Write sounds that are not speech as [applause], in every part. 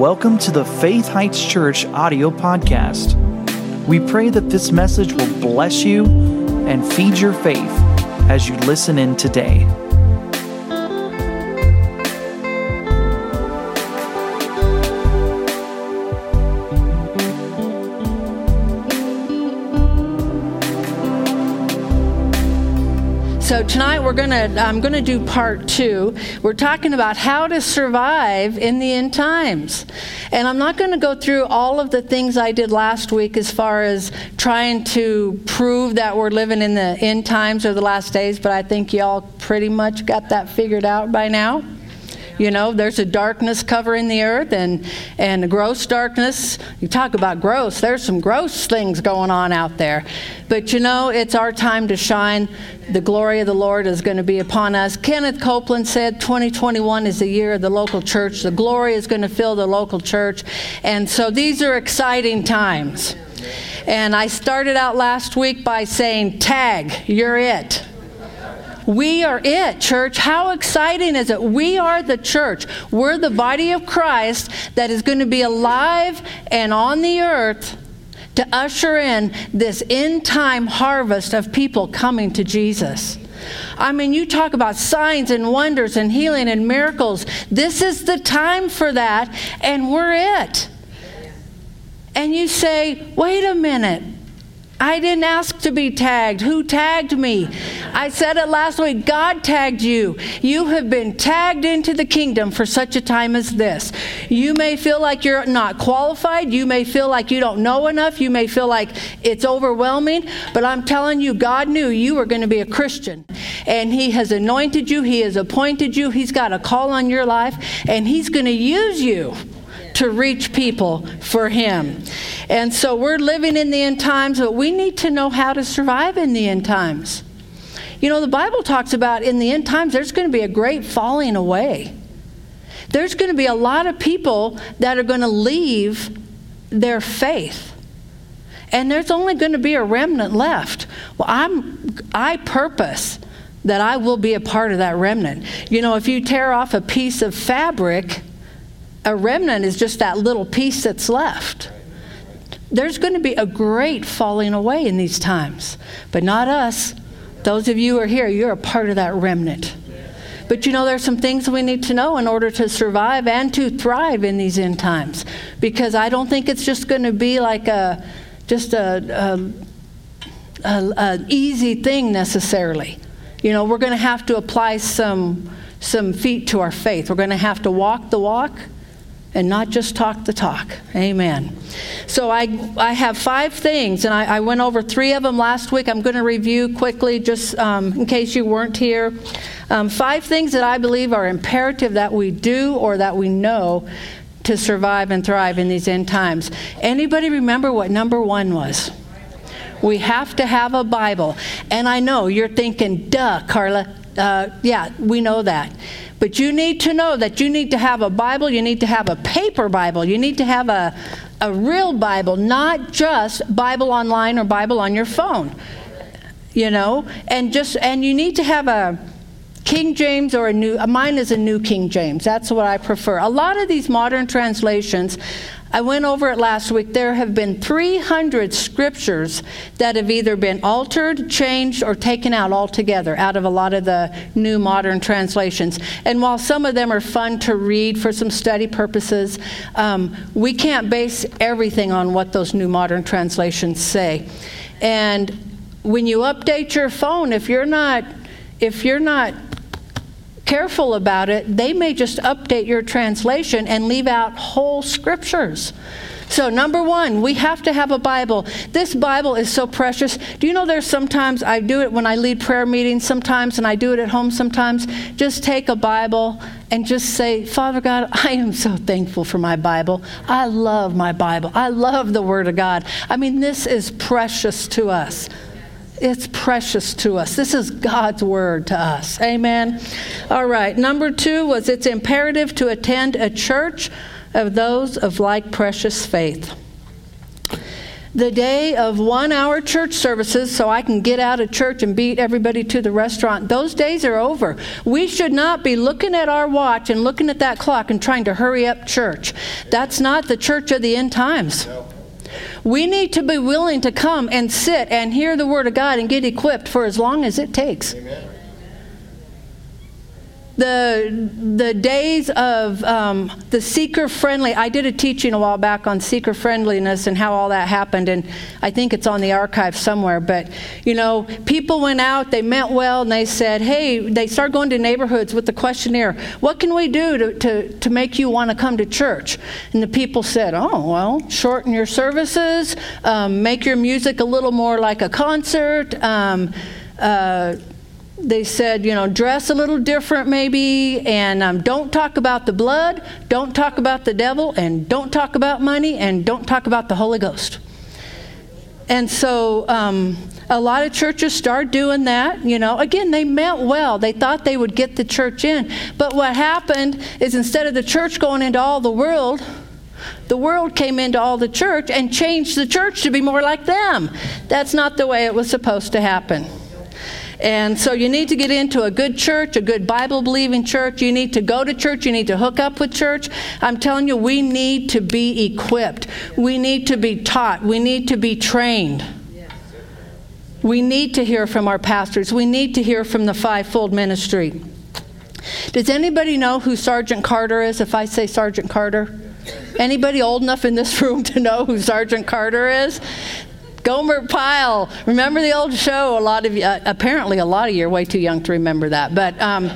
Welcome to the Faith Heights Church audio podcast. We pray that this message will bless you and feed your faith as you listen in today. So tonight we're gonna I'm gonna do part two. We're talking about how to survive in the end times, and I'm not to go through all of the things I did last week as far as trying to prove that we're living in the end times or the last days. But I think y'all pretty much got that figured out by now. You know, there's a darkness covering the earth and, and a gross darkness. You talk about gross, there's some gross things going on out there. But you know, it's our time to shine. The glory of the Lord is going to be upon us. Kenneth Copeland said 2021 is the year of the local church. The glory is going to fill the local church. And so these are exciting times. And I started out last week by saying, Tag, you're it. We are it, church. How exciting is it? We are the church. We're the body of Christ that is going to be alive and on the earth to usher in this end time harvest of people coming to Jesus. I mean, you talk about signs and wonders and healing and miracles. This is the time for that, and we're it. And you say, wait a minute. I didn't ask to be tagged. Who tagged me? I said it last week. God tagged you. You have been tagged into the kingdom for such a time as this. You may feel like you're not qualified. You may feel like you don't know enough. You may feel like it's overwhelming. But I'm telling you, God knew you were going to be a Christian. And He has anointed you, He has appointed you, He's got a call on your life, and He's going to use you to reach people for Him. And so we're living in the end times, but we need to know how to survive in the end times. You know, the Bible talks about in the end times, there's going to be a great falling away. There's going to be a lot of people that are going to leave their faith. And there's only going to be a remnant left. Well, I'm, I purpose that I will be a part of that remnant. You know, if you tear off a piece of fabric, a remnant is just that little piece that's left. There's going to be a great falling away in these times, but not us. Those of you who are here, you're a part of that remnant. But you know, there's some things we need to know in order to survive and to thrive in these end times. Because I don't think it's just going to be like a just a, a, a, a easy thing necessarily. You know, we're going to have to apply some some feet to our faith. We're going to have to walk the walk and not just talk the talk. Amen. So I, I have five things, and I, I went over three of them last week. I'm going to review quickly, just um, in case you weren't here. Um, five things that I believe are imperative that we do or that we know to survive and thrive in these end times. Anybody remember what number one was? We have to have a Bible. And I know you're thinking, duh, Carla. Uh, yeah, we know that. But you need to know that you need to have a Bible, you need to have a paper Bible, you need to have a, a real Bible, not just Bible online or Bible on your phone. You know, and just and you need to have a King James or a new mine is a new King James. That's what I prefer. A lot of these modern translations I went over it last week. There have been 300 scriptures that have either been altered, changed, or taken out altogether out of a lot of the new modern translations. And while some of them are fun to read for some study purposes, um, we can't base everything on what those new modern translations say. And when you update your phone, if you're not if you're not careful about it, they may just update your translation and leave out whole scriptures. So, number one, we have to have a Bible. This Bible is so precious. Do you know there's sometimes I do it when I lead prayer meetings sometimes, and I do it at home sometimes? Just take a Bible and just say, Father God, I am so thankful for my Bible. I love my Bible. I love the Word of God. I mean, this is precious to us. It's precious to us. This is God's word to us. Amen. All right. Number two was it's imperative to attend a church of those of like precious faith. the day of one hour church services so I can get out of church and beat everybody to the restaurant, those days are over. We should not be looking at our watch and looking at that clock and trying to hurry up church. That's not the church of the end times. We need to be willing to come and sit and hear the Word of God and get equipped for as long as it takes. Amen the the days of um, the seeker friendly. I did a teaching a while back on seeker friendliness and how all that happened, and I think it's on the archive somewhere. But you know, people went out, they meant well, and they said, "Hey," they started going to neighborhoods with the questionnaire. What can we do to to, to make you want to come to church? And the people said, "Oh, well, shorten your services, um, make your music a little more like a concert." Um, uh, they said, you know, dress a little different maybe, and um, don't talk about the blood, don't talk about the devil, and don't talk about money, and don't talk about the Holy Ghost. And so um, a lot of churches start doing that. You know, again, they meant well. They thought they would get the church in. But what happened is instead of the church going into all the world, the world came into all the church and changed the church to be more like them. That's not the way it was supposed to happen. And so you need to get into a good church, a good Bible believing church. You need to go to church. You need to hook up with church. I'm telling you, we need to be equipped. We need to be taught. We need to be trained. We need to hear from our pastors. We need to hear from the fivefold ministry. Does anybody know who Sergeant Carter is if I say Sergeant Carter? Anybody old enough in this [laughs] room to know who Sergeant Carter is? Gomer Pyle. Remember the old show? A lot of you, uh, apparently, a lot of you are way too young to remember that. But um,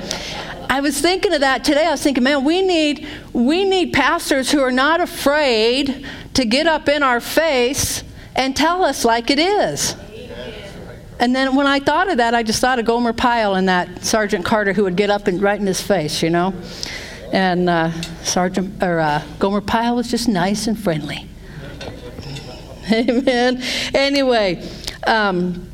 I was thinking of that today. I was thinking, man, we need we need pastors who are not afraid to get up in our face and tell us like it is. And then when I thought of that, I just thought of Gomer Pyle and that Sergeant Carter who would get up and right in his face, you know. And uh, Sergeant or uh, Gomer Pyle was just nice and friendly. [laughs] Amen. Anyway, um,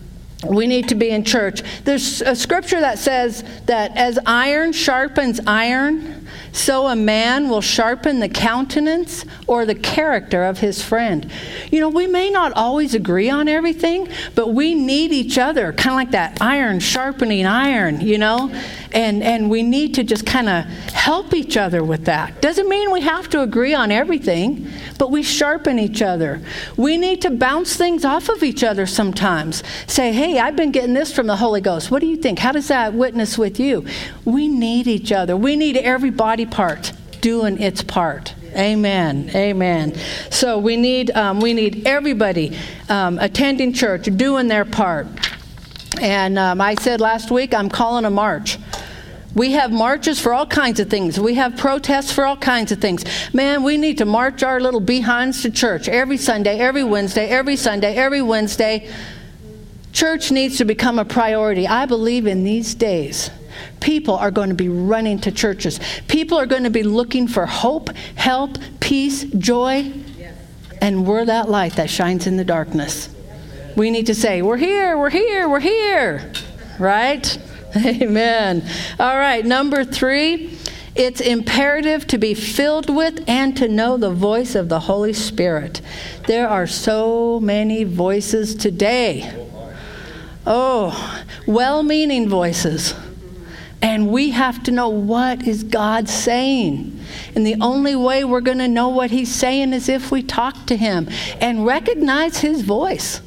we need to be in church. There's a scripture that says that as iron sharpens iron, so a man will sharpen the countenance or the character of his friend. You know, we may not always agree on everything, but we need each other, kind of like that iron sharpening iron, you know? And, and we need to just kind of help each other with that. Doesn't mean we have to agree on everything, but we sharpen each other. We need to bounce things off of each other sometimes. Say, hey, I've been getting this from the Holy Ghost. What do you think? How does that witness with you? We need each other. We need everybody body part doing its part. Amen. Amen. So we need um, we need everybody um, attending church doing their part. And um, I said last week I'm calling a march. We have marches for all kinds of things. We have protests for all kinds of things. Man, we need to march our little behinds to church every Sunday, every Wednesday, every Sunday, every Wednesday. Church needs to become a priority. I believe in these days people are going to be running to churches. People are going to be looking for hope, help, peace, joy. And we're that light that shines in the darkness. We need to say, We're here, we're here, we're here. Right? [laughs] Amen. All right, number three. It's imperative to be filled with and to know the voice of the Holy Spirit. There are so many voices today. Oh, well meaning voices and we have to know what is God saying. And the only way we're going to know what he's saying is if we talk to him and recognize his voice.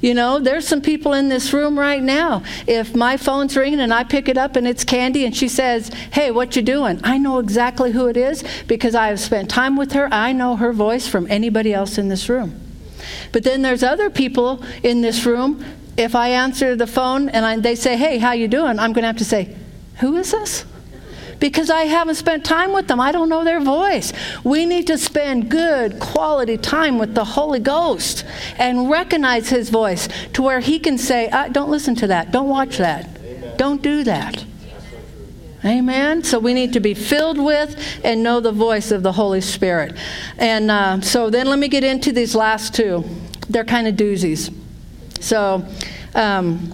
You know, there's some people in this room right now. If my phone's ringing and I pick it up and it's Candy and she says, "Hey, what you doing?" I know exactly who it is because I have spent time with her. I know her voice from anybody else in this room. But then there's other people in this room if I answer the phone and I, they say, "Hey, how you doing?" I'm going to have to say, "Who is this?" Because I haven't spent time with them. I don't know their voice. We need to spend good quality time with the Holy Ghost and recognize his voice to where he can say, uh, "Don't listen to that. Don't watch that. Amen. Don't do that." Amen. So we need to be filled with and know the voice of the Holy Spirit. And uh, so then let me get into these last two. They're kind of doozies. So um,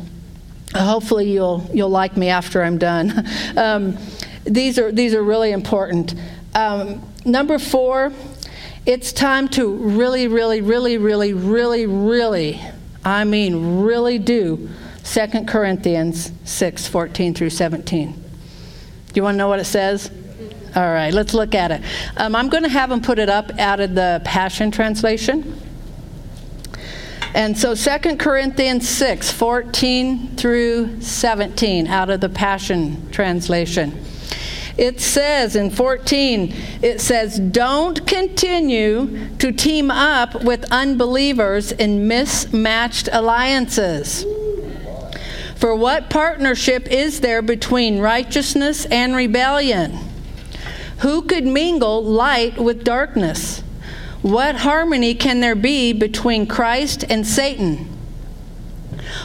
hopefully you'll you'll like me after I'm done. [laughs] Um, these are these are really important. Um, number four, It's time to really, really, really, really, really, really, I mean, really do 2 Corinthians 6 14 through 17. Do you want to know what it says? All right, let's look at it. Um, I'm going to have them put it up out of the Passion Translation. And so 2 Corinthians 6 14 through 17 out of the Passion Translation. It says in 14, it says, Don't continue to team up with unbelievers in mismatched alliances. For what partnership is there between righteousness and rebellion? Who could mingle light with darkness? What harmony can there be between Christ and Satan?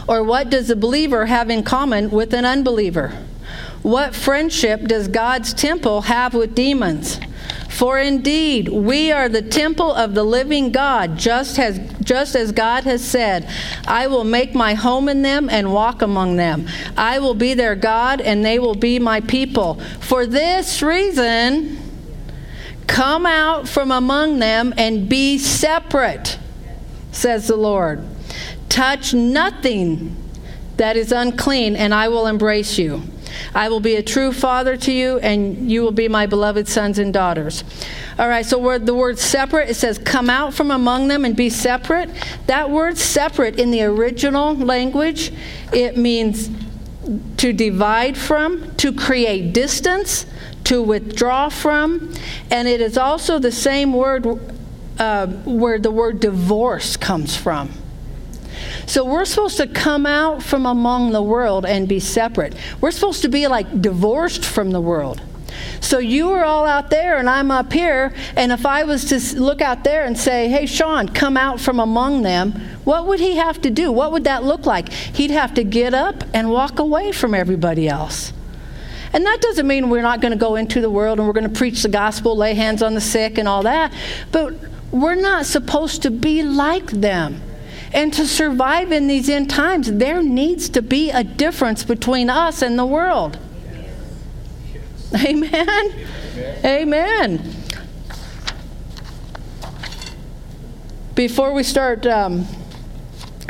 Or what does a believer have in common with an unbeliever? What friendship does God's temple have with demons? For indeed, we are the temple of the living God, just as, just as God has said, I will make my home in them and walk among them. I will be their God, and they will be my people. For this reason, come out from among them and be separate, says the Lord. Touch nothing that is unclean, and I will embrace you. I will be a true father to you, and you will be my beloved sons and daughters. All right, so the word separate, it says, come out from among them and be separate. That word separate in the original language, it means to divide from, to create distance, to withdraw from, and it is also the same word uh, where the word divorce comes from. So we're supposed to come out from among the world and be separate. We're supposed to be like divorced from the world. So you are all out there and I'm up here, and if I was to look out there and say, hey, Sean, come out from among them, what would he have to do? What would that look like? He'd have to get up and walk away from everybody else. And that doesn't mean we're not going to go into the world and we're going to preach the gospel, lay hands on the sick, and all that. But we're not supposed to be like them. And to survive in these end times, there needs to be a difference between us and the world. Amen. Amen. Amen. Before we start um,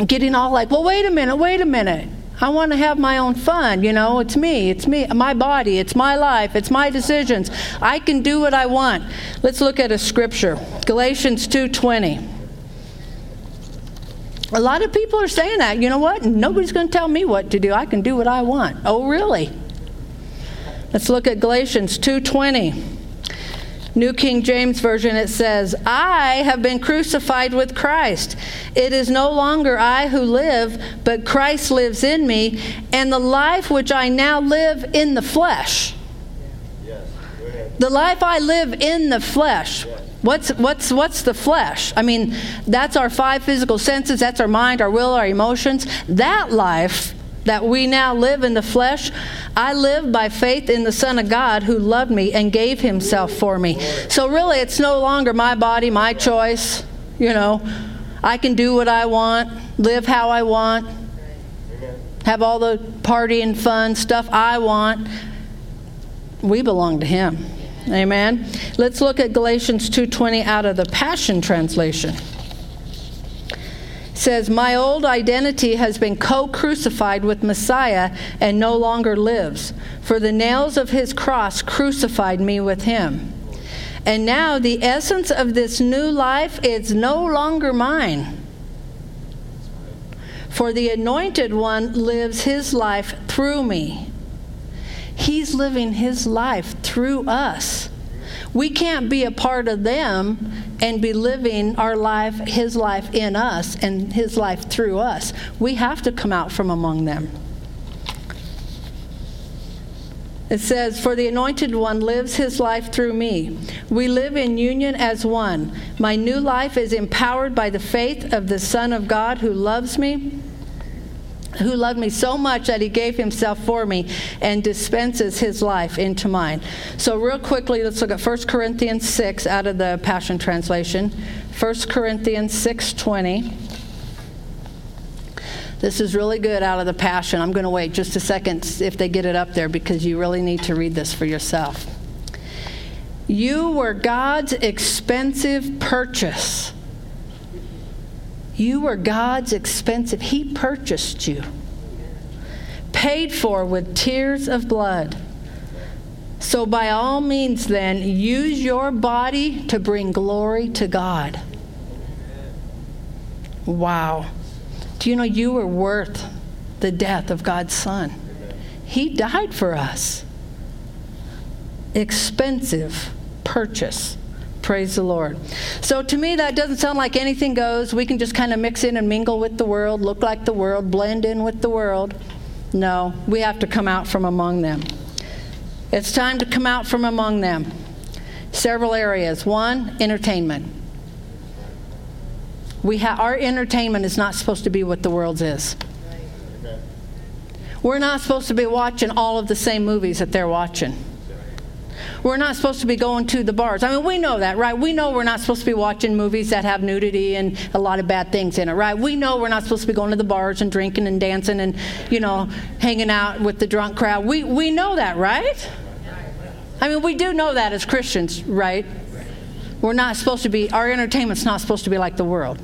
getting all like, well, wait a minute, wait a minute. I want to have my own fun, you know. It's me, it's me, my body, it's my life, it's my decisions. I can do what I want. Let's look at a scripture. Galatians 2:20. A lot of people are saying that. You know what? Nobody's going to tell me what to do. I can do what I want. Oh, really? Let's look at Galatians 2:20. New King James Version it says, "I have been crucified with Christ. It is no longer I who live, but Christ lives in me, and the life which I now live in the flesh." The life I live in the flesh. What's, what's, what's the flesh? I mean, that's our five physical senses, that's our mind, our will, our emotions. That life that we now live in the flesh, I live by faith in the Son of God who loved me and gave himself for me. So, really, it's no longer my body, my choice. You know, I can do what I want, live how I want, have all the party and fun stuff I want. We belong to him. Amen. Let's look at Galatians 2:20 out of the Passion translation. Says, "My old identity has been co-crucified with Messiah and no longer lives, for the nails of his cross crucified me with him. And now the essence of this new life is no longer mine." For the anointed one lives his life through me. He's living His life through us. We can't be a part of them and be living our life, His life in us and His life through us. We have to come out from among them. It says, For the anointed one lives his life through me. We live in union as one. My new life is empowered by the faith of the Son of God who loves me who loved me so much that he gave himself for me and dispenses his life into mine. So, real quickly, let's look at 1 Corinthians 6 out of the Passion Translation. 1 Corinthians 6:20. This is really good out of the Passion. I'm going to wait just a second if they get it up there because you really need to read this for yourself. You were God's expensive purchase. You were God's expensive. He purchased you. Paid for with tears of blood. So, by all means, then, use your body to bring glory to God. Wow. Do you know you were worth the death of God's Son? He died for us. Expensive purchase. Praise the Lord. So to me, that doesn't sound like anything goes. We can just kind of mix in and mingle with the world, look like the world, blend in with the world. No, we have to come out from among them. It's time to come out from among them. Several areas. One, entertainment. We ha- our entertainment is not supposed to be what the world's is. We're not supposed to be watching all of the same movies that they're watching. We're not supposed to be going to the bars. I mean, we know that, right? We know we're not supposed to be watching movies that have nudity and a lot of bad things in it, right? We know we're not supposed to be going to the bars and drinking and dancing and, you know, hanging out with the drunk crowd. We, we know that, right? I mean, we do know that as Christians, right? We're not supposed to be, our entertainment's not supposed to be like the world.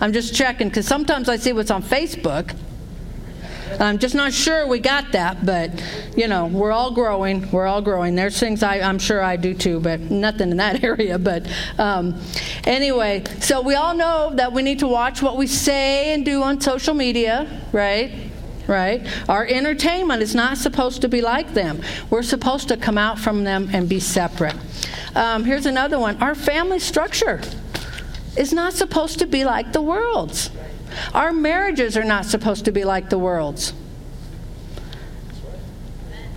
I'm just checking because sometimes I see what's on Facebook I'm just not sure we got that, but you know, we're all growing. We're all growing. There's things I, am sure I do too, but nothing in that [laughs] area. But um, anyway, so we all know that we need to watch what we say and do on social media, right? Right? Our entertainment is not supposed to be like them. We're supposed to come out from them and be separate. Um, here's another one our family structure is not supposed to be like the world's. Our marriages are not supposed to be like the world's.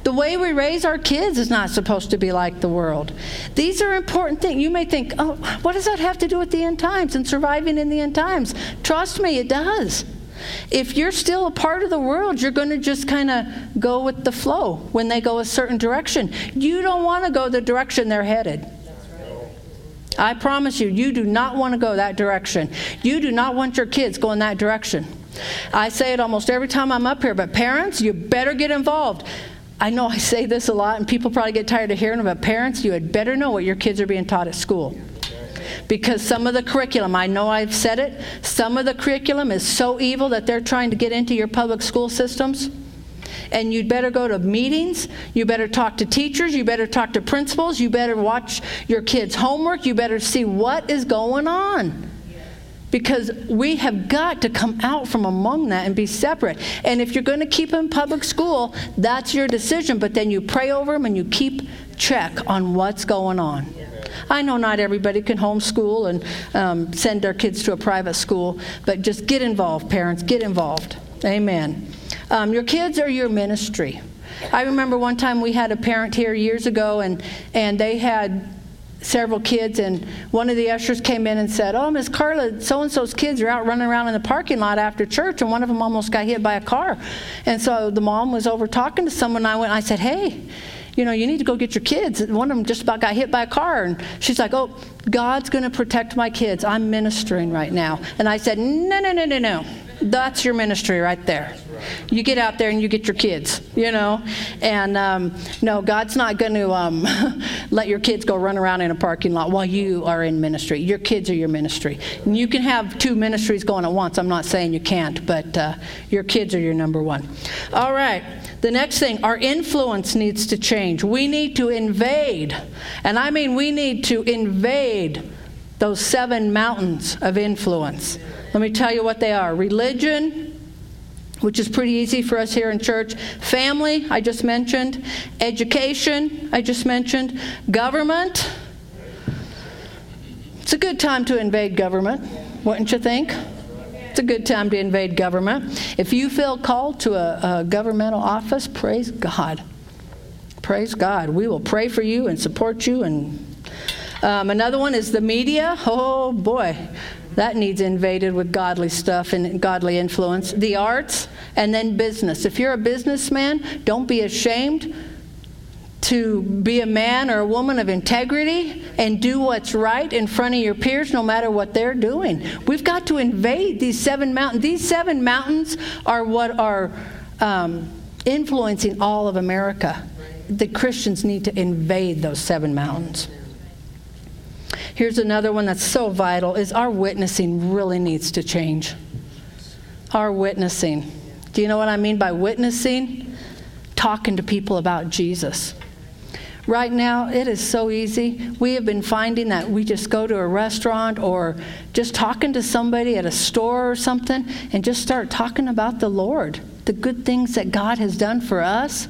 The way we raise our kids is not supposed to be like the world. These are important things. You may think, oh, what does that have to do with the end times and surviving in the end times? Trust me, it does. If you're still a part of the world, you're going to just kind of go with the flow when they go a certain direction. You don't want to go the direction they're headed. I promise you, you do not want to go that direction. You do not want your kids going that direction. I say it almost every time I'm up here, but parents, you better get involved. I know I say this a lot, and people probably get tired of hearing it, but parents, you had better know what your kids are being taught at school. Because some of the curriculum, I know I've said it, some of the curriculum is so evil that they're trying to get into your public school systems and you'd better go to meetings. You better talk to teachers. You better talk to principals. You better watch your kids' homework. You better see what is going on. Because we have got to come out from among that and be separate. And if you're going to keep them in public school, that's your decision. But then you pray over them and you keep check on what's going on. I know not everybody can homeschool and um, send their kids to a private school, but just get involved, parents. Get involved. Amen. Um, your kids are your ministry. I remember one time we had a parent here years ago, and, and they had several kids, and one of the ushers came in and said, Oh, Miss Carla, so and so's kids are out running around in the parking lot after church, and one of them almost got hit by a car. And so the mom was over talking to someone, and I went, I said, Hey, you know, you need to go get your kids. One of them just about got hit by a car. And she's like, Oh, God's going to protect my kids. I'm ministering right now. And I said, No, no, no, no, no. That's your ministry right there. You get out there and you get your kids, you know. And um, no, God's not going to um, [laughs] let your kids go run around in a parking lot while you are in ministry. Your kids are your ministry. And you can have two ministries going at once. I'm not saying you can't, but uh, your kids are your number one. All right. The next thing, our influence needs to change. We need to invade. And I mean, we need to invade those seven mountains of influence. Let me tell you what they are religion, which is pretty easy for us here in church, family, I just mentioned, education, I just mentioned, government. It's a good time to invade government, wouldn't you think? It's a good time to invade government. If you feel called to a, a governmental office, praise God. Praise God. We will pray for you and support you. And um, another one is the media. Oh boy, that needs invaded with godly stuff and godly influence. The arts, and then business. If you're a businessman, don't be ashamed to be a man or a woman of integrity and do what's right in front of your peers no matter what they're doing. We've got to invade these seven mountains. These seven mountains are what are um, influencing all of America. The Christians need to invade those seven mountains. Here's another one that's so vital is our witnessing really needs to change. Our witnessing. Do you know what I mean by witnessing? Talking to people about Jesus. Right now, it is so easy. We have been finding that we just go to a restaurant or just talking to somebody at a store or something and just start talking about the Lord, the good things that God has done for us.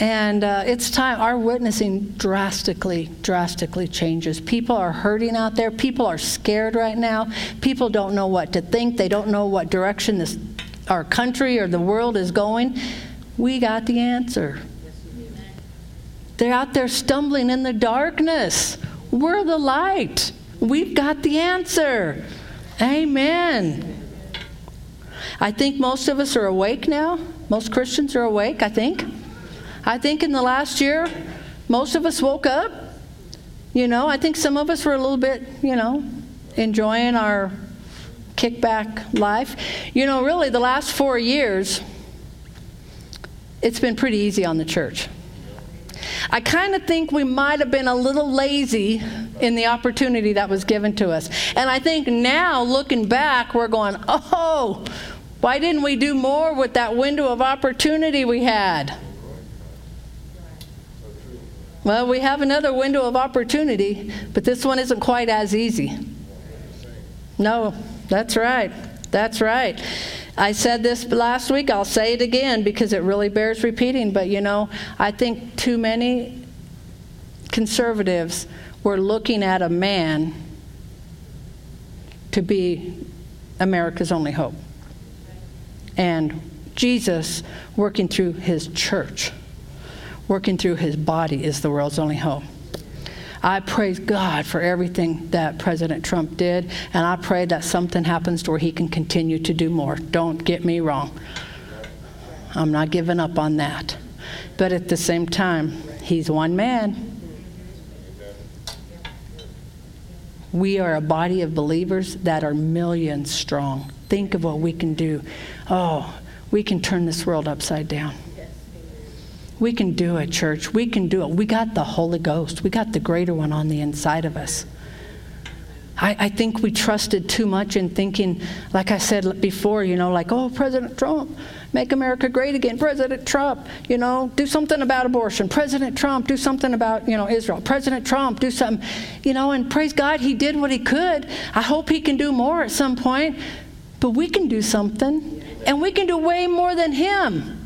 And uh, it's time, our witnessing drastically, drastically changes. People are hurting out there. People are scared right now. People don't know what to think. They don't know what direction this, our country or the world is going. We got the answer. They're out there stumbling in the darkness. We're the light. We've got the answer. Amen. I think most of us are awake now. Most Christians are awake, I think. I think in the last year, most of us woke up. You know, I think some of us were a little bit, you know, enjoying our kickback life. You know, really, the last four years, it's been pretty easy on the church. I kind of think we might have been a little lazy in the opportunity that was given to us. And I think now, looking back, we're going, oh, why didn't we do more with that window of opportunity we had? Well, we have another window of opportunity, but this one isn't quite as easy. No, that's right. That's right. I said this last week, I'll say it again because it really bears repeating. But you know, I think too many conservatives were looking at a man to be America's only hope. And Jesus working through his church, working through his body, is the world's only hope. I praise God for everything that President Trump did, and I pray that something happens to where he can continue to do more. Don't get me wrong. I'm not giving up on that. But at the same time, he's one man. We are a body of believers that are millions strong. Think of what we can do. Oh, we can turn this world upside down. We can do it, church. We can do it. We got the Holy Ghost, we got the greater one on the inside of us. I, I, think we trusted too much in thinking, like I said before, you know, like, oh, President Trump, make America great again. President Trump, you know, do something about abortion. President Trump, do something about, you know, Israel. President Trump, do something, you know, and praise God, he did what he could. I hope he can do more at some point, but we can do something, and we can do way more than him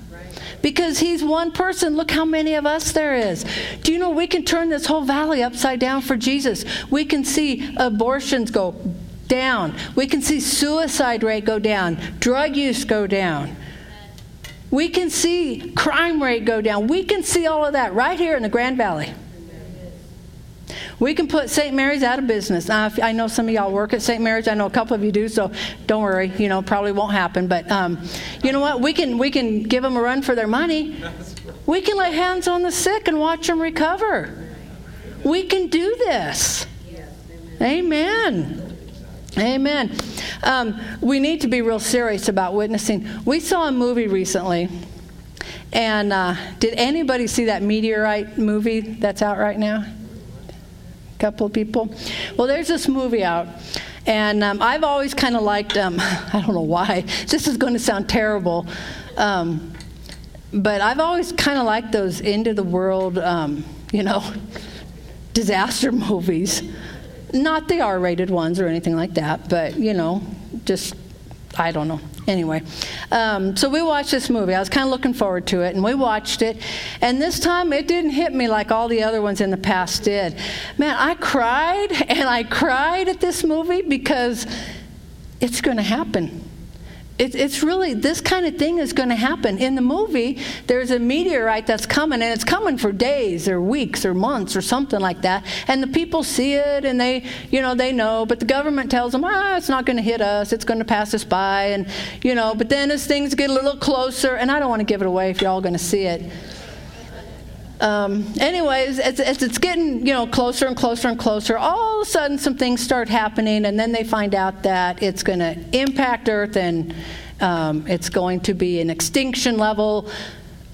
because he's one person. Look how many of us there is. Do you know we can turn this whole valley upside down for Jesus? We can see abortions go down. We can see suicide rate go down, drug use go down. We can see crime rate go down. We can see all of that right here in the Grand Valley. We can put St. Mary's out of business. Uh, I know some of y'all work at St. Mary's. I know a couple of you do, so don't worry. You know, probably won't happen. But um, you know what? We can we can give them a run for their money. We can lay hands on the sick and watch them recover. We can do this. Amen. Amen. Um, we need to be real serious about witnessing. We saw a movie recently, and uh, did anybody see that meteorite movie that's out right now? Couple of people. Well, there's this movie out. And um, I've always kind of liked, um, [laughs] I don't know why, [laughs] this is going to sound terrible, um, but I've always kind of liked those end of the world, um, you know, [laughs] disaster movies. Not the R rated ones or anything like that, but, you know, just, I don't know. Anyway, um, so we watched this movie. I was kind of looking forward to it, and we watched it. And this time it didn't hit me like all the other ones in the past did. Man, I cried [laughs] and I cried at this movie because it's going to happen. It, it's really, this kind of thing is going to happen. In the movie, there's a meteorite that's coming, and it's coming for days or weeks or months or something like that. And the people see it and they, you know, they know, but the government tells them, ah, it's not going to hit us, it's going to pass us by. And, you know, but then as things get a little closer, and I don't want to give it away if you're all going to see it. Um, anyways, as, as, it's getting you know closer and closer and closer, all of a sudden some things start happening, and then they find out that it's going to impact Earth and um, it's going to be an extinction level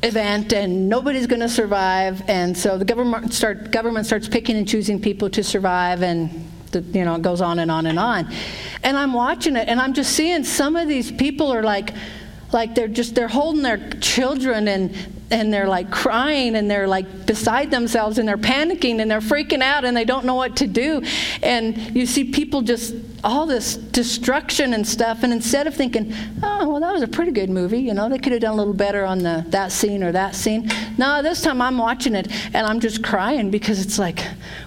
event and nobody's going to survive. And so the government start government starts picking and choosing people to survive and the, you know it goes on and on and on. And i'm watching it and i'm just seeing some of these people are like like they're just they're holding their children and and they're like crying and they're like beside themselves and they're panicking and they're freaking out and they don't know what to do. And you see people just all this destruction and stuff and instead of thinking oh well that was a pretty good movie you know they could have done a little better on the that scene or that scene. No this time i'm watching it and i'm just crying because it's like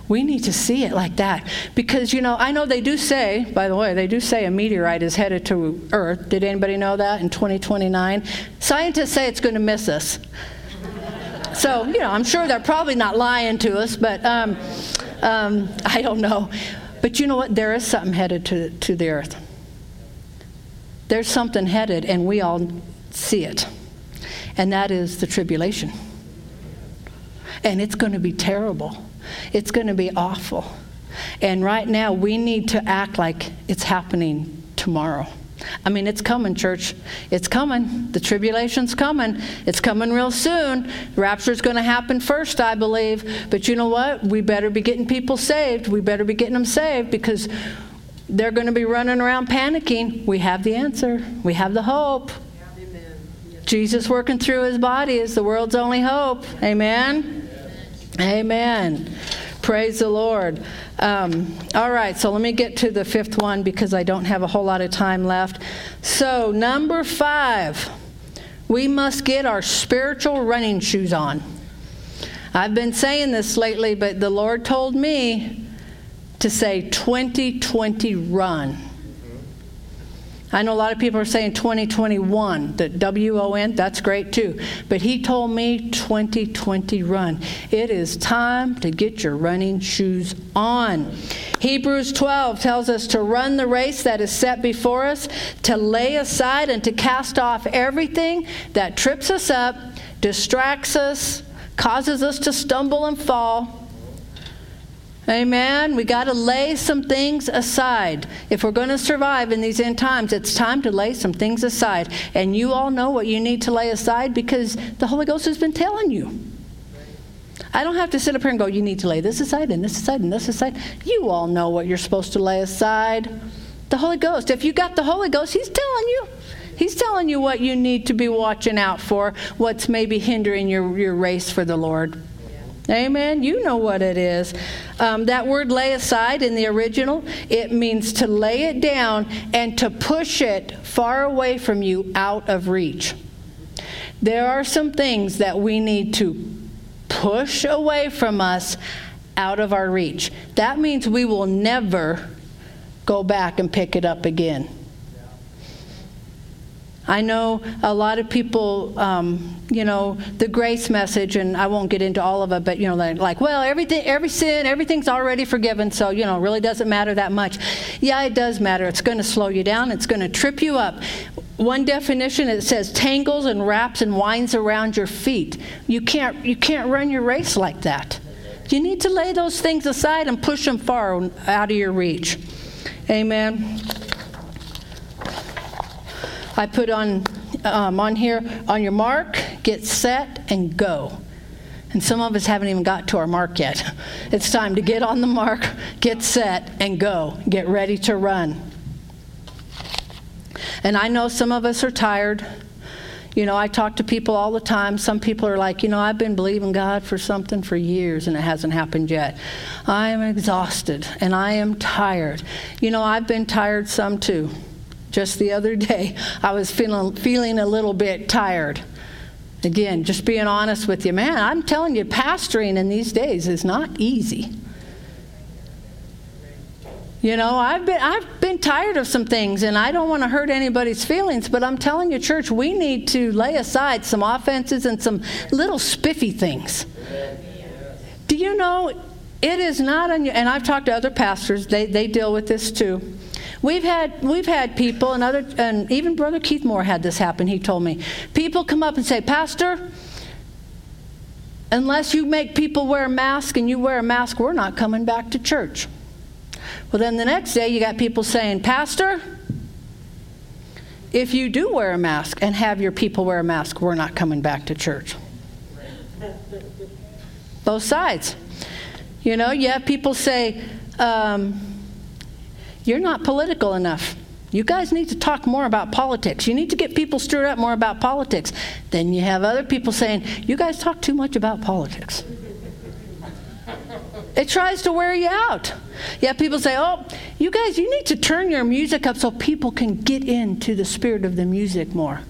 we need to see it like that. Because you know i know they do say by the way they do say a meteorite is headed to earth. Did anybody know that in 2029 scientists say it's going to miss us. So, you know, I'm sure they're probably not lying to us, but um, um, I don't know. But you know what? There is something headed to, to the earth. There's something headed, and we all see it. And that is the tribulation. And it's going to be terrible, it's going to be awful. And right now, we need to act like it's happening tomorrow. I mean, it's coming, church. It's coming. The tribulation's coming. It's coming real soon. Rapture's going to happen first, I believe. But you know what? We better be getting people saved. We better be getting them saved because they're going to be running around panicking. We have the answer, we have the hope. Jesus working through his body is the world's only hope. Amen. Amen. Praise the Lord. Um, all right, so let me get to the fifth one because I don't have a whole lot of time left. So, number five, we must get our spiritual running shoes on. I've been saying this lately, but the Lord told me to say 2020 run. I know a lot of people are saying 2021, the W O N, that's great too. But he told me 2020 run. It is time to get your running shoes on. Hebrews 12 tells us to run the race that is set before us, to lay aside and to cast off everything that trips us up, distracts us, causes us to stumble and fall Amen. We got to lay some things aside. If we're going to survive in these end times, it's time to lay some things aside. And you all know what you need to lay aside because the Holy Ghost has been telling you. I don't have to sit up here and go, you need to lay this aside and this aside and this aside. You all know what you're supposed to lay aside. The Holy Ghost. If you got the Holy Ghost, He's telling you. He's telling you what you need to be watching out for, what's maybe hindering your, your race for the Lord. Amen. You know what it is. Um, that word lay aside in the original, it means to lay it down and to push it far away from you out of reach. There are some things that we need to push away from us out of our reach. That means we will never go back and pick it up again. I know a lot of people, um, you know, the grace message, and I won't get into all of it, but you know, like, well, everything, every sin, everything's already forgiven, so you know, really doesn't matter that much. Yeah, it does matter. It's going to slow you down. It's going to trip you up. One definition it says tangles and wraps and winds around your feet. You can't, you can't run your race like that. You need to lay those things aside and push them far out of your reach. Amen. I put on, um, on here, on your mark, get set, and go. And some of us haven't even got to our mark yet. It's time to get on the mark, get set, and go. Get ready to run. And I know some of us are tired. You know, I talk to people all the time. Some people are like, you know, I've been believing God for something for years and it hasn't happened yet. I am exhausted and I am tired. You know, I've been tired some too. Just the other day, I was feeling, feeling a little bit tired. Again, just being honest with you, man, I'm telling you, pastoring in these days is not easy. You know, I've been I've been tired of some things and I don't want to hurt anybody's feelings, but I'm telling you church, we need to lay aside some offenses and some little spiffy things. Do you know it is not unusual and I've talked to other pastors, they they deal with this too. We've had we've had people and other and even Brother Keith Moore had this happen. He told me people come up and say, Pastor, unless you make people wear a mask and you wear a mask, we're not coming back to church. Well, then the next day you got people saying, Pastor, if you do wear a mask and have your people wear a mask, we're not coming back to church. Both sides. You know, yeah, people say, um, you're not political enough. You guys need to talk more about politics. You need to get people stirred up more about politics. Then you have other people saying, You guys talk too much about politics. It tries to wear you out. Yeah, people say, Oh, you guys, you need to turn your music up so people can get into the spirit of the music more.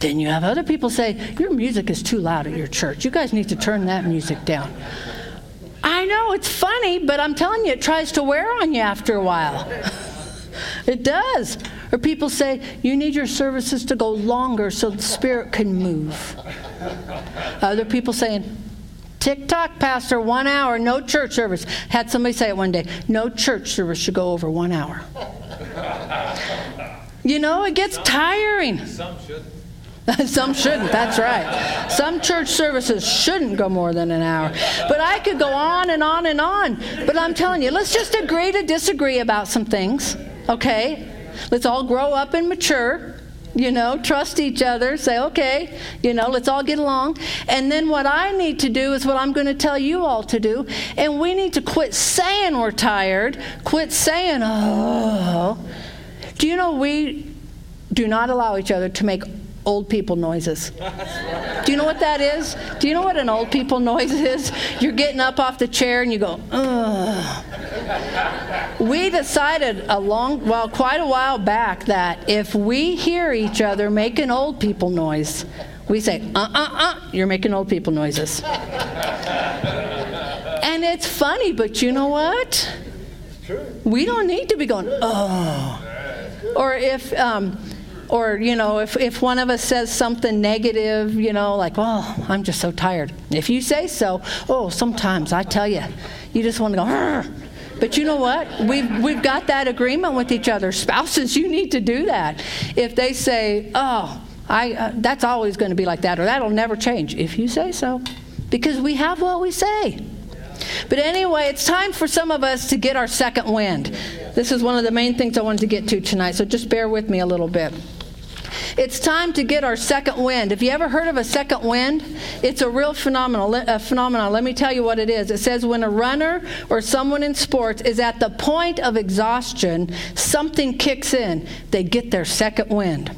Then you have other people say, Your music is too loud at your church. You guys need to turn that music down. I know it's funny, but I'm telling you, it tries to wear on you after a while. [laughs] It does. Or people say, you need your services to go longer so the Spirit can move. Other people saying, TikTok, Pastor, one hour, no church service. Had somebody say it one day no church service should go over one hour. you know, it gets tiring. Some should. [laughs] Some shouldn't, that's right. Some church services shouldn't go more than an hour. But I could go on and on and on. But I'm telling you, let's just agree to disagree about some things okay? Let's all grow up and mature. You know, trust each other, say, okay, you know, let's all get along. And then what I need to do is what I'm going to tell you all to do. And we need to quit saying we're tired, quit saying, oh. Do you know we do not allow each other to make old people noises. Do you know what that is? Do you know what an old people noise [laughs] is? You're getting up off the chair and you go, ugh. We decided a long, well, quite a while back that if we hear each other making old people noise, we say, uh uh uh, you're making old people noises. and it's funny, but you know what? We don't need to be going, oh. Or if, um, or you know if, if one of us says something negative you know like oh i'm just so tired if you say so oh sometimes i tell you you just want to go Arr. but you know what we've, we've got that agreement with each other spouses you need to do that if they say oh I, uh, that's always going to be like that or that'll never change if you say so because we have what we say but anyway, it's time for some of us to get our second wind. This is one of the main things I wanted to get to tonight, so just bear with me a little bit. It's time to get our second wind. Have you ever heard of a second wind? It's a real phenomenal, a phenomenon. Let me tell you what it is. It says when a runner or someone in sports is at the point of exhaustion, something kicks in. They get their second wind.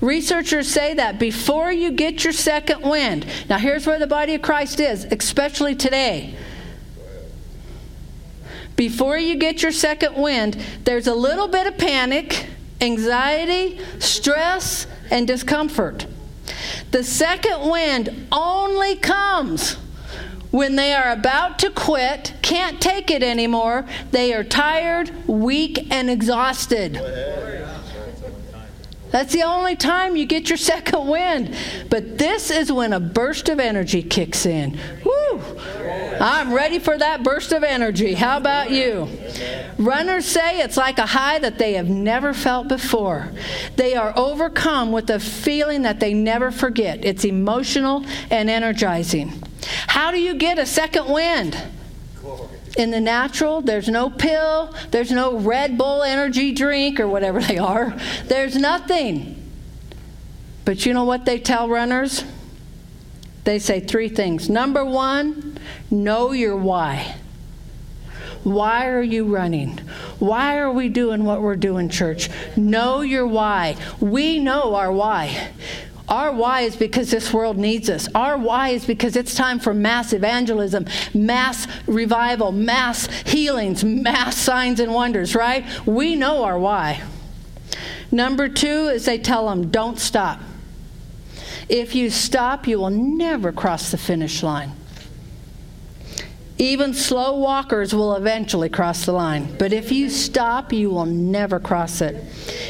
Researchers say that before you get your second wind, now here's where the body of Christ is, especially today. Before you get your second wind, there's a little bit of panic anxiety, stress, and discomfort. The second wind only comes when they are about to quit, can't take it anymore, they are tired, weak, and exhausted. That's the only time you get your [laughs] second wind. But this is when a burst of energy kicks in. Woo! I'm ready for that burst of energy. How about you? Runners say it's like a high that they have never felt before. They are overcome with a feeling that they never forget. It's emotional and energizing. How do you get a second wind? In the natural, there's no pill, there's no Red Bull energy drink or whatever they are. There's nothing. But you know what they tell runners? They say three things. Number one, know your why. Why are you running? Why are we doing what we're doing, church? Know your why. We know our why. Our why is because this world needs us. Our why is because it's time for mass evangelism, mass revival, mass healings, mass signs and wonders, right? We know our why. Number two is they tell them, don't stop. If you stop, you will never cross the finish line. Even slow walkers will eventually cross the line. But if you stop, you will never cross it.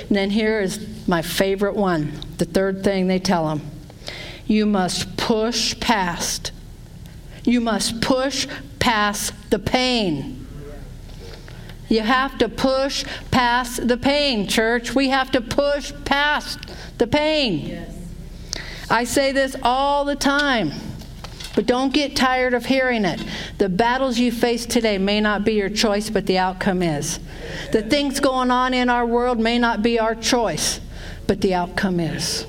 And then here is my favorite one the third thing they tell them you must push past. You must push past the pain. You have to push past the pain, church. We have to push past the pain. Yes. I say this all the time. But don't get tired of hearing it. The battles you face today may not be your choice, but the outcome is. The things going on in our world may not be our choice, but the outcome is.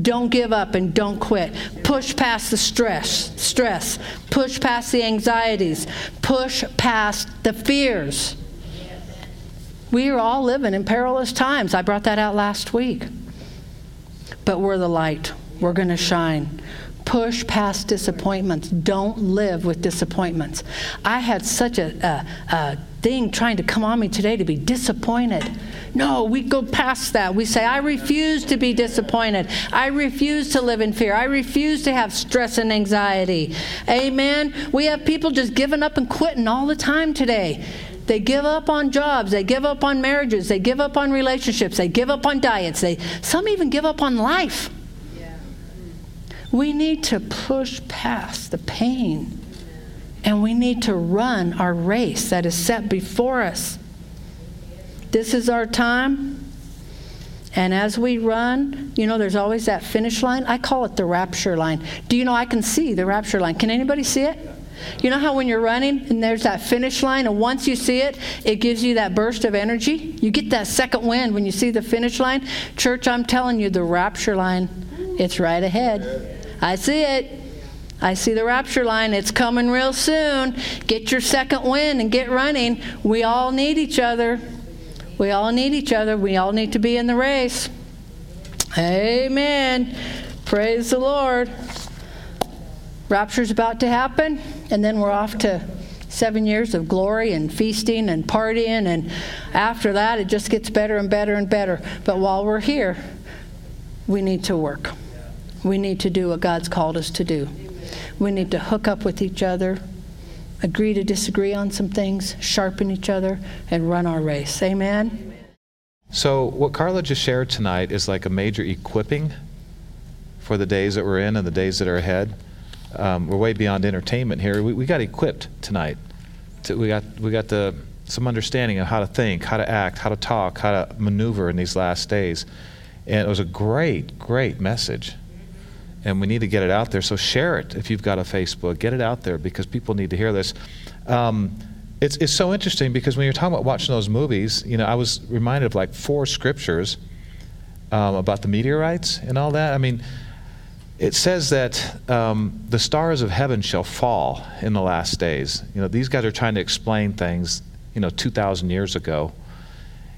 Don't give up and don't quit. Push past the stress, stress. Push past the anxieties. Push past the fears. We are all living in perilous times. I brought that out last week. But we're the light. We're going to shine push past disappointments. Don't live with disappointments. I had such a, a, a, thing trying to come on me today to be disappointed. No, we go past that. We say, I refuse to be disappointed. I refuse to live in fear. I refuse to have stress and anxiety. Amen. We have people just giving up and quitting all the time today. They give up on jobs, they give up on marriages, they give up on relationships, they give up on diets, they some even give up on life. We need to push past the pain and we need to run our race that is set before us. This is our time. And as we run, you know, there's always that finish line. I call it the rapture line. Do you know I can see the rapture line? Can anybody see it? You know how when you're running and there's that finish line, and once you see it, it gives you that burst of energy? You get that second wind when you see the finish line. Church, I'm telling you, the rapture line, it's right ahead. I see it. I see the rapture line. It's coming real soon. Get your second wind and get running. We all need each other. We all need each other. We all need to be in the race. Amen. Praise the Lord. Rapture's about to happen, and then we're off to seven years of glory and feasting and partying, and after that, it just gets better and better and better. But while we're here, we need to work. We need to do what God's called us to do. We need to hook up with each other, agree to disagree on some things, sharpen each other, and run our race. Amen? So, what Carla just shared tonight is like a major equipping for the days that we're in and the days that are ahead. Um, we're way beyond entertainment here. We, we got equipped tonight. To, we got, we got the, some understanding of how to think, how to act, how to talk, how to maneuver in these last days. And it was a great, great message and we need to get it out there. So share it if you've got a Facebook. Get it out there because people need to hear this. Um, it's, it's so interesting because when you're talking about watching those movies, you know, I was reminded of like four scriptures um, about the meteorites and all that. I mean, it says that um, the stars of heaven shall fall in the last days. You know, these guys are trying to explain things, you know, 2,000 years ago.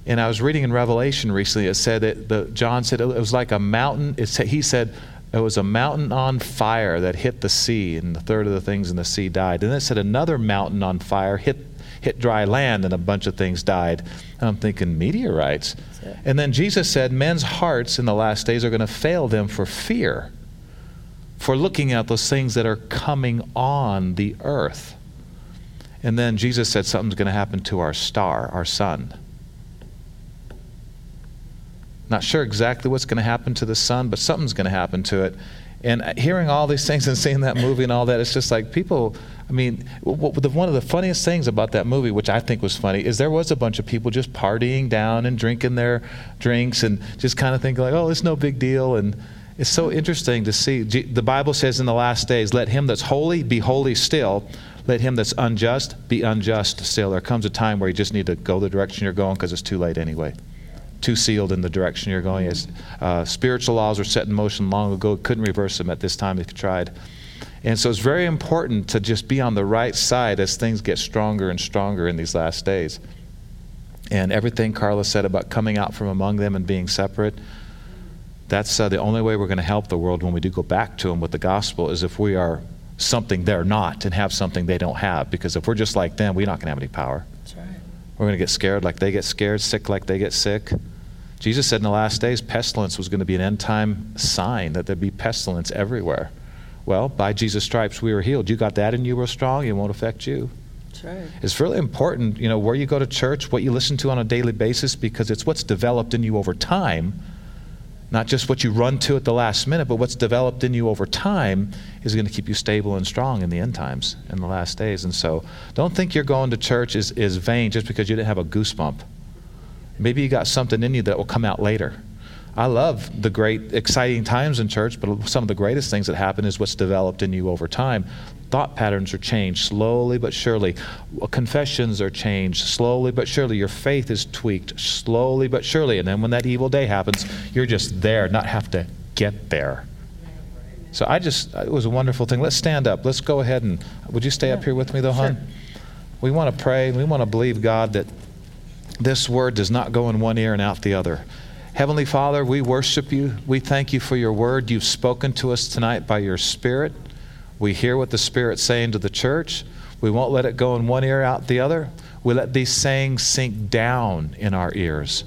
And I was reading in Revelation recently, it said that the, John said it was like a mountain. It said, he said, it was a mountain on fire that hit the sea, and a third of the things in the sea died. And then it said another mountain on fire hit, hit dry land, and a bunch of things died. And I'm thinking, meteorites. And then Jesus said, men's hearts in the last days are going to fail them for fear, for looking at those things that are coming on the earth. And then Jesus said, something's going to happen to our star, our sun. Not sure exactly what's going to happen to the sun, but something's going to happen to it. And uh, hearing all these things and seeing that movie and all that, it's just like people. I mean, one of the funniest things about that movie, which I think was funny, is there was a bunch of people just partying down and drinking their drinks and just kind of thinking like, "Oh, it's no big deal." And it's so interesting to see. The Bible says in the last days, "Let him that's holy be holy still." Let him that's unjust be unjust still. There comes a time where you just need to go the direction you're going because it's too late anyway too sealed in the direction you're going. Uh, spiritual laws were set in motion long ago, couldn't reverse them at this time if you tried. And so it's very important to just be on the right side as things get stronger and stronger in these last days. And everything Carla said about coming out from among them and being separate, that's uh, the only way we're going to help the world when we do go back to them with the gospel is if we are something they're not and have something they don't have. Because if we're just like them, we're not going to have any power. We're going to get scared like they get scared, sick like they get sick. Jesus said in the last days, pestilence was going to be an end time sign, that there'd be pestilence everywhere. Well, by Jesus' stripes, we were healed. You got that and you were strong, it won't affect you. Right. It's really important, you know, where you go to church, what you listen to on a daily basis, because it's what's developed in you over time not just what you run to at the last minute, but what's developed in you over time is going to keep you stable and strong in the end times, in the last days. And so don't think you're going to church is, is vain just because you didn't have a goosebump. Maybe you got something in you that will come out later. I love the great, exciting times in church, but some of the greatest things that happen is what's developed in you over time thought patterns are changed slowly but surely. Confessions are changed slowly but surely. Your faith is tweaked slowly but surely. And then when that evil day happens, you're just there, not have to get there. So I just, it was a wonderful thing. Let's stand up. Let's go ahead and, would you stay up here with me though, hon? We want to pray. We want to believe, God, that this word does not go in one ear and out the other. Heavenly Father, we worship you. We thank you for your word. You've spoken to us tonight by your Spirit. We hear what the Spirit's saying to the church. We won't let it go in one ear out the other. We let these sayings sink down in our ears.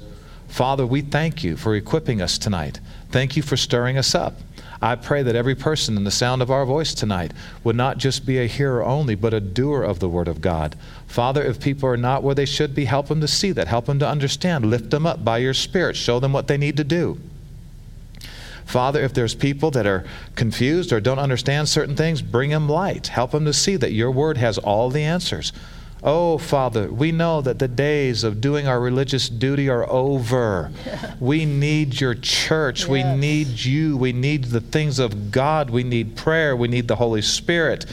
Father, we thank you for equipping us tonight. Thank you for stirring us up. I pray that every person in the sound of our voice tonight would not just be a hearer only, but a doer of the Word of God. Father, if people are not where they should be, help them to see that. Help them to understand. Lift them up by your Spirit. Show them what they need to do. Father, if there's people that are confused or don't understand certain things, bring them light. Help them to see that your Word has all the answers. Oh, Father, we know that the days of doing our religious duty are over. [laughs] We need your church. Yes. We need you. We need the things of God. We need prayer. We need the Holy Spirit.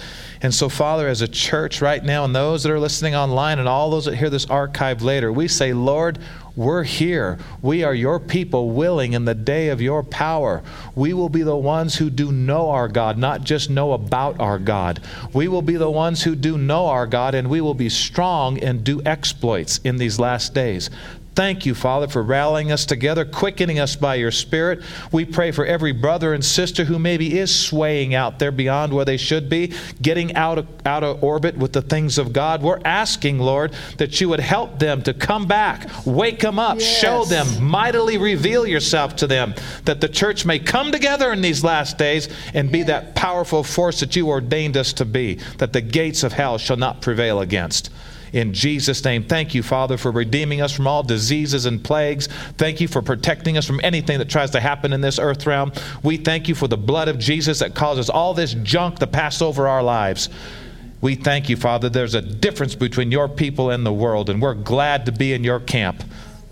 And so, Father, as a church right now, and those that are listening online, and all those that hear this archive later, we say, Lord, we're here. We are your people, willing in the day of your power. We will be the ones who do know our God, not just know about our God. We will be the ones who do know our God, and we will be strong and do exploits in these last days. Thank you, Father, for rallying us together, quickening us by your Spirit. We pray for every brother and sister who maybe is swaying out there beyond where they should be, getting out of, out of orbit with the things of God. We're asking, Lord, that you would help them to come back, wake them up, yes. show them, mightily reveal yourself to them, that the church may come together in these last days and be that powerful force that you ordained us to be, that the gates of hell shall not prevail against in Jesus' name. Thank you, Father, for redeeming us from all diseases and plagues. Thank you for protecting us from anything that tries to happen in this earth realm. We thank you for the blood of Jesus that causes all this junk to pass over our lives. We thank you, Father. There's a difference between your people and the world, and we're glad to be in your camp.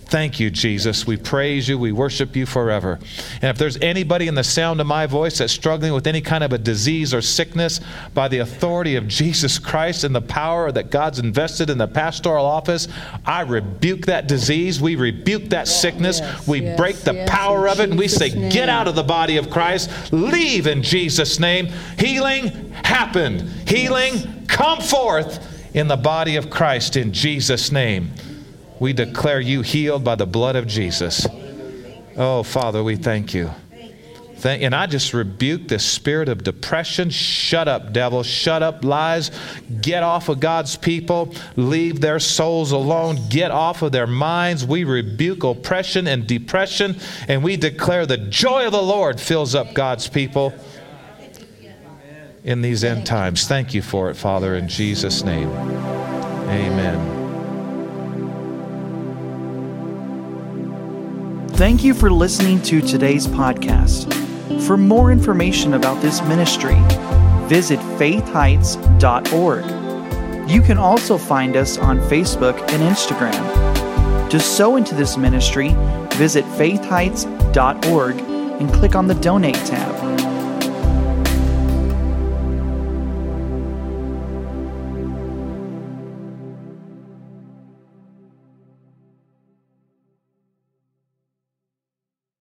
Thank you, Jesus. We praise you. We worship you forever. And if there's anybody in the sound of my voice that's struggling with any kind of a disease or sickness, by the authority of Jesus Christ and the power that God's invested in the pastoral office, I rebuke that disease. We rebuke that sickness. Yes, we yes, break the yes, power of it and we say, name. Get out of the body of Christ. Leave in Jesus' name. Healing happened. Healing come forth in the body of Christ in Jesus' name. We declare you healed by the blood of Jesus. Oh, Father, we thank you. Thank, and I just rebuke the spirit of depression. Shut up, devil. Shut up, lies. Get off of God's people. Leave their souls alone. Get off of their minds. We rebuke oppression and depression, and we declare the joy of the Lord fills up God's people in these end times. Thank you for it, Father, in Jesus' name. Amen. Thank you for listening to today's podcast. For more information about this ministry, visit faithheights.org. You can also find us on Facebook and Instagram. To sow into this ministry, visit faithheights.org and click on the Donate tab.